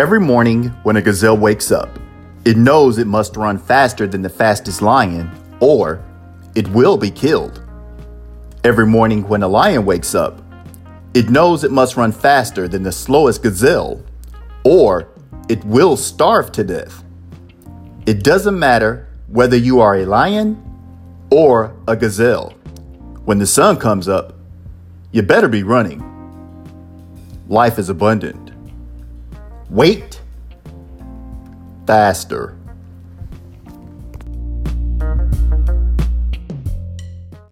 Every morning when a gazelle wakes up, it knows it must run faster than the fastest lion or it will be killed. Every morning when a lion wakes up, it knows it must run faster than the slowest gazelle or it will starve to death. It doesn't matter whether you are a lion or a gazelle. When the sun comes up, you better be running. Life is abundant. Wait faster.